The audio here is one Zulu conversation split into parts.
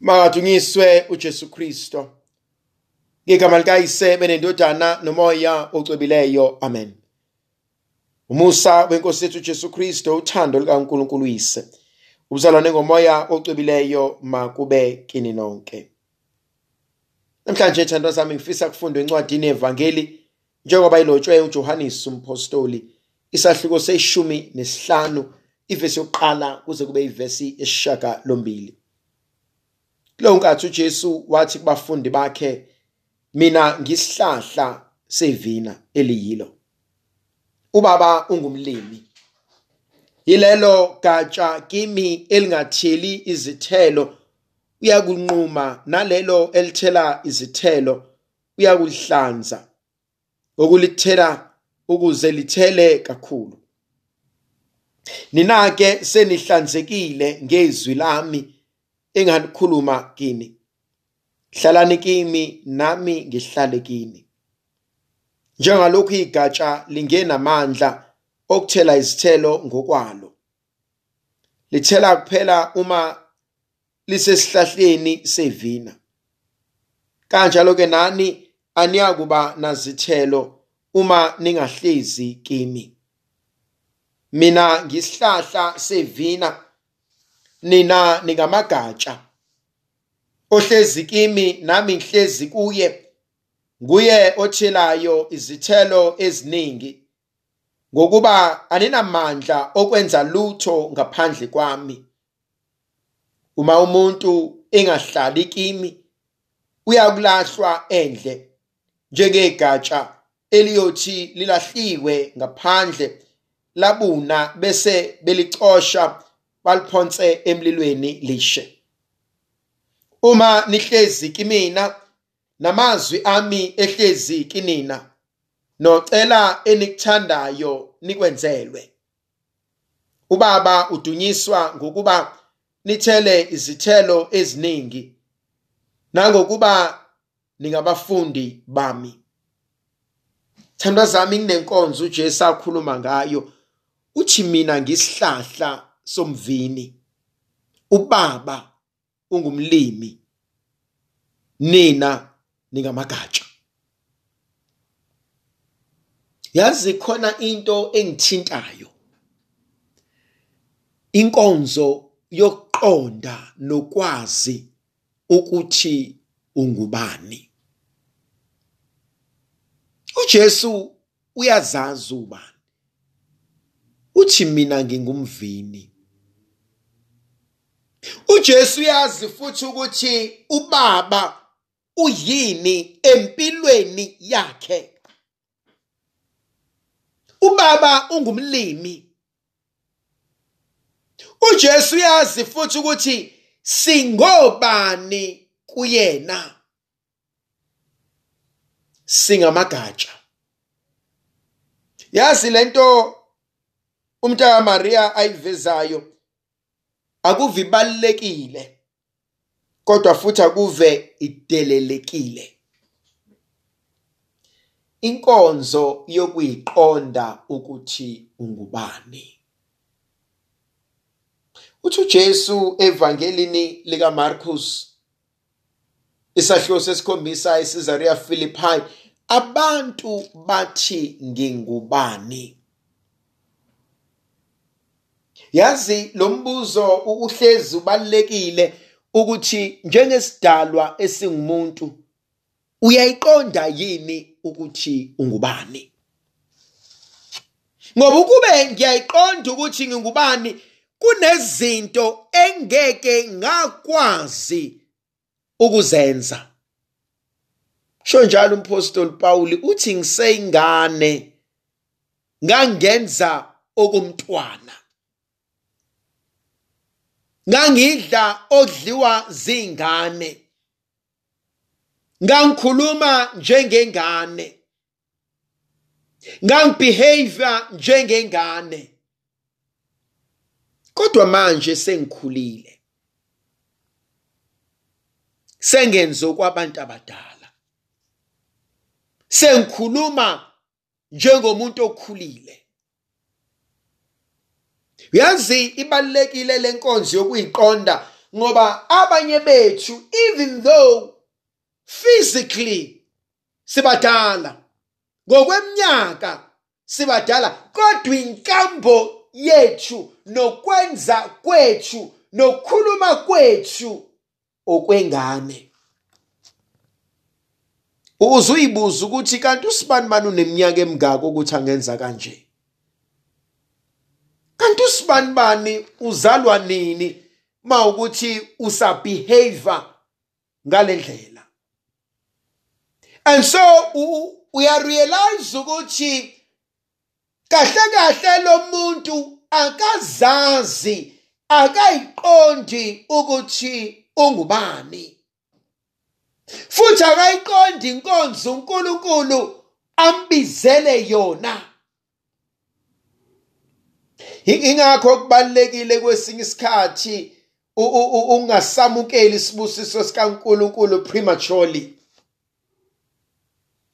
Makadunyiswe uJesu Kristo. Ngegama likayise benendodana nomoya ocwebileyo. Amen. Umusa wenkosi yethu uJesu Kristo, uthando likaNkulunkulu uyise. Ubuzalwane ngomoya ocwebileyo makube kini nonke. Namhlanje thandwa zami ngifisa kufundwa encwadini evangeli njengoba ilotshwe uJohannes umpostoli isahluko seshumi nesihlanu ivesi yokuqala kuze kube ivesi esishaka lombili. Kulo nkathi uJesu wathi kubafundi bakhe mina ngisihlahla sevina eliyilo. Ubaba ungumlimi. Yilelo gatsha kimi elingatheli izithelo uyakunquma nalelo elithela izithelo uyakulihlanza ngokulithela ukuze lithele kakhulu. Nina ke senihlanzekile ngezwi lami enganikhuluma kini. Hlalani kimi nami ngihlale kini. Njengalokhu igatsha lingenamandla okuthela izithelo ngokwalo. Lithela kuphela uma lisesihlahleni sevina. Kanjalo ke nani aniyakuba nazithelo uma ningahlezi kimi. Mina ngisihlahla sevina nina ningamagatsha. Ohlezi kimi nami ngihlezi kuye nguye othelayo izithelo eziningi ngokuba aninamandla okwenza lutho ngaphandle kwami. Uma umuntu engahlali kimi uyakulahlwa endle njengegatsha eliyothi lilahliwe ngaphandle labuna bese belicosha baliphonse emlilweni lishe. Uma nihlezi kimina namazwi ami ehlezi kinina nocela enikuthandayo nikwenzelwe. Ubaba udunyiswa ngokuba nithele izithelo eziningi nangokuba ningabafundi bami. Thandwa zami nginenkonzo uJesu akhuluma ngayo uthi mina ngisihlahla somvini. Ubaba ungumlimi. Nina ningamagatsha. Yazi khona into engithintayo. Inkonzo yokuqonda nokwazi ukuthi ungubani. uJesu uyazazi ubani uthi mina ngingumvini. uJesu uyazi futhi ukuthi ubaba uyini empilweni yakhe. Ubaba ungumlimi. uJesu uyazi futhi ukuthi singobani kuyena? Singamagatsha yazi lento umntaka Maria ayivezayo akuve ibalekile kodwa futhi akuve idelelekile. Inkonzo yokuyiqonda ukuthi ungubani. Uthi uJesu evangelini lika Marcus isahluko sesikhombisa eCaesarea Philippi abantu bathi ngingubani? Yazi lo mbuzo uhlezi ubalekile ukuthi njengesidalwa esingumuntu uyayiqonda yini ukuthi ungubani? Ngoba ukube ngiyayiqonda ukuthi ngingubani kunezinto engeke ngakwazi ukuzenza. Sho njalo umpostoli Paul uthi ngiseyingane ngangenza okumntwana ngangidla odliwa zingane. Ngangikhuluma njengengane. Ngangibehavior njengengane. Kodwa manje sengikhulile. Sengenze okwabantu abadala. Sengikhuluma njengomuntu okhulile. Yazi ibalekile lenkonzo yokuyiqonda ngoba abanye bethu even though physically sibadala ngokweminyaka sibadala kodwa inkambo yethu nokwenza kwethu nokukhuluma kwethu okwengane. Uzuyibuza ukuthi kanti usibani bani uneminyaka emingaka ukuthi angenza kanje? Kanti usibani bani uzalwa nini ma ukuthi usabehave ngalendlela and so uyarealize ukuthi kahle kahle lo muntu akazazi akayiqondi ukuthi ungubani. Futhi akayiqondi inkonzo uNkulunkulu ambizele yona. Ingakho kubalekile kwesinye isikhathi ungasamukeli isibusiso sikaNkulunkulu prematurely.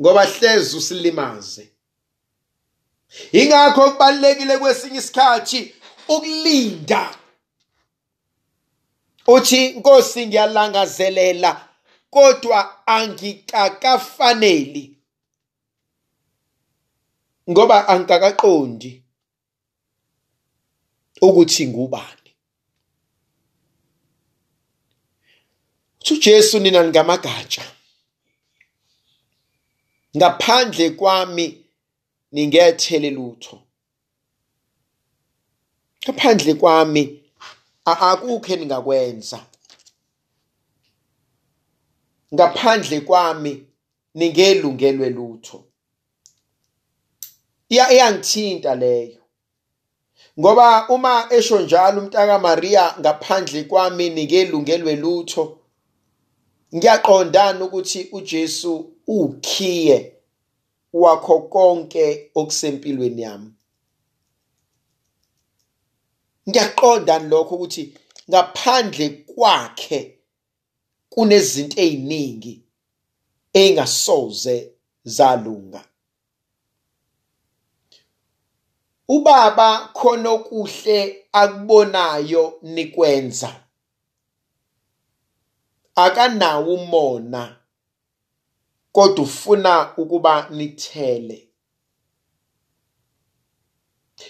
Ngoba hlezi usilimaze. Ingakho kubalekile kwesinye isikhathi ukulinda. Uthi Nkosi ngiyalangazelela kodwa angikakafaneli. Ngoba angikakaqondi. Ukuthi ngubani? uJesu nina ngamagatsha ngaphandle kwami ningethele lutho. Ngaphandle kwami akukho ningakwenza. Ngaphandle kwami ningelungelwe lutho. Iyangithinta leyo. Ngoba uma esho njalo umntaka Maria ngaphandle kwami ningelungelwe lutho ngiyaqondana ukuthi uJesu ukhiye wakho konke okusempilweni yami. Ngiyaqonda lokho ukuthi ngaphandle kwakhe kunezinto eziningi engasoze zalunga. Ubaba khona okuhle akubonayo nikwenza. Akanawo umona kodwa ufuna ukuba nithele.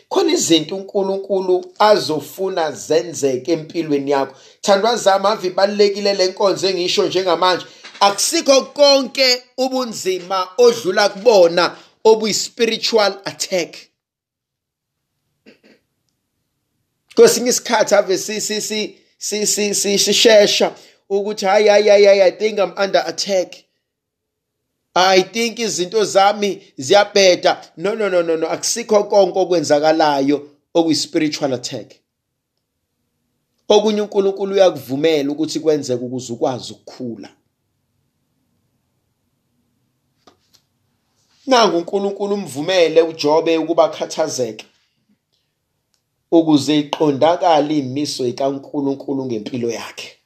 Khona izinto uNkulunkulu azofuna zenzeke empilweni yakho. Thandwa zami ave ibalekile lenkonzo engisho njengamanje. Akusikho konke ubunzima odlula kubona obuyi spiritual attack. Kwesinye isikhathi ave sishesha ukuthi hayi hayi hayi i think i'm under attack. I think izinto zami ziyabheda. No no no no no akusikho konke okwenzakalayo okuyi spiritual attack. Okunye uNkulunkulu uyakuvumela ukuthi kwenzeke ukuze ukwazi ukukhula. Nangu uNkulunkulu umvumele uJobe ukuba khathazeke ukuze iqondakale imiso ikaNkulunkulu ngempilo yakhe.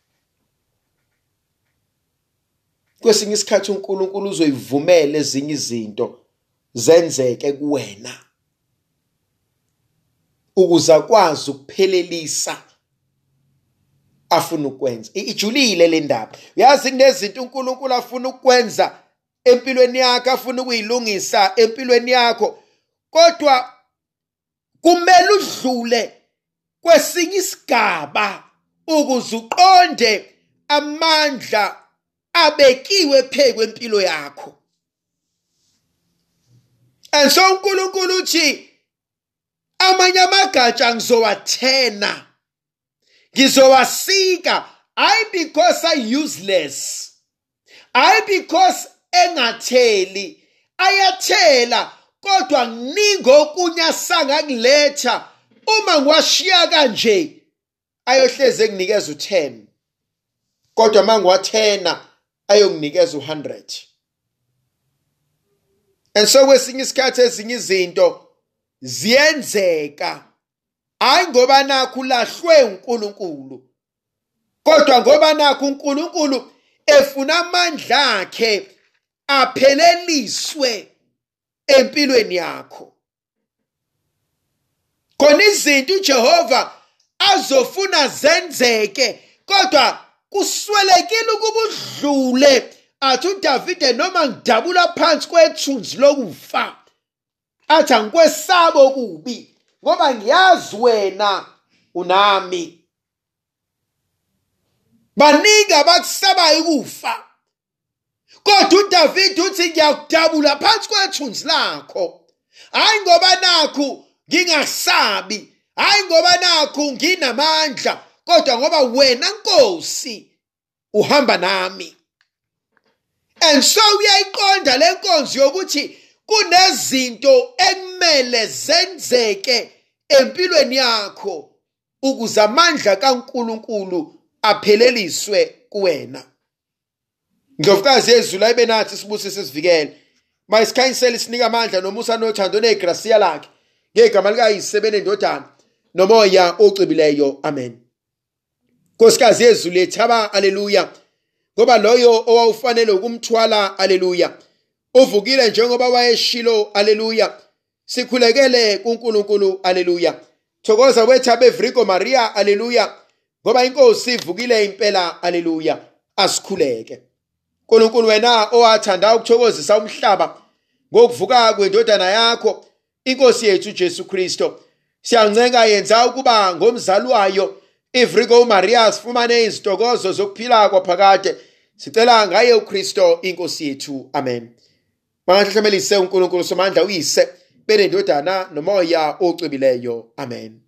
Kwesinye isikhathi uNkulunkulu uzoyivumela ezinye izinto zenzeke kuwena ukuze akwazi ukuphelelisa afuna ukwenza. Ijulile le ndaba. Uyazi kunezinto uNkulunkulu afuna ukwenza empilweni yakho afuna ukuyilungisa empilweni yakho. Kodwa kumele udlule kwesinye isigaba ukuze uqonde amandla abekiwe phe kwempilo yakho. And so uNkulunkulu uthi amanye amagatsha ngizowathena ngizowasika. Hayi because i useless. Hayi because engatheli. Ayathela. Kodwa kuningi okunye asangakuletha uma ngiwashiya kanje ayohleze kunikeza u10 kodwa mangiwathena ayonginikeza u100 and so kwesinye isikhathi ezinye izinto ziyenzeka. Hayi ngoba nakho ulahlwe uNkulunkulu. Kodwa ngoba nakho uNkulunkulu efuna amandla akhe apheleliswe empilweni yakho. Khona izinto uJehova azofuna zenzeke kodwa kuswelekile ukuba udlule athi uDavide noma ngidabula phansi kwethunzi lokufa athi angikwesaba okubi ngoba ngiyazi wena unami. Baningi abakusabayo ukufa. Kodwa uDavid uthi ngiyakudabula phansi kwethunzi lakho. Hayi ngoba nakhu ngingasabi hayi ngoba nakhu nginamandla kodwa ngoba wena Nkosi uhamba nami. And so uyayiqonda lenkonzo yokuthi kunezinto ekumele zenzeke empilweni yakho ukuze amandla kaNkuluNkulu apheleliswe kuwena. Ndlovukazi yezulu ayibe nathi sibusise sivikele mayisikhanyisele sinika amandla nomusa nothando negrasiya lakhe ngegama likayise benendodana nomoya ocibileyo amen. Nkosikazi yezulu yethaba aleluya ngoba loyo owawufanele ukumthwala aleluya uvukile njengoba wayeshilo aleluya sikhulekele kuNkulunkulu aleluya thokoza wethabe Vrigo Maria aleluya ngoba inkosi ivukile impela aleluya asikhuleke. Nkulunkulu wena owathanda ukuthokozisa umhlaba ngokuvuka kwendodana yakho inkosi yethu ujesu kristu siyancenga yenza ukuba ngomzalwayo ivrigo umaria sifumane izitokozo zokuphila kwaphakade. Sicela ngaye ukristu inkosi yethu. Amen. Mangahlahlamelise unkulunkulu somandla uyise benendodana nomoya ocwebileyo. Amen.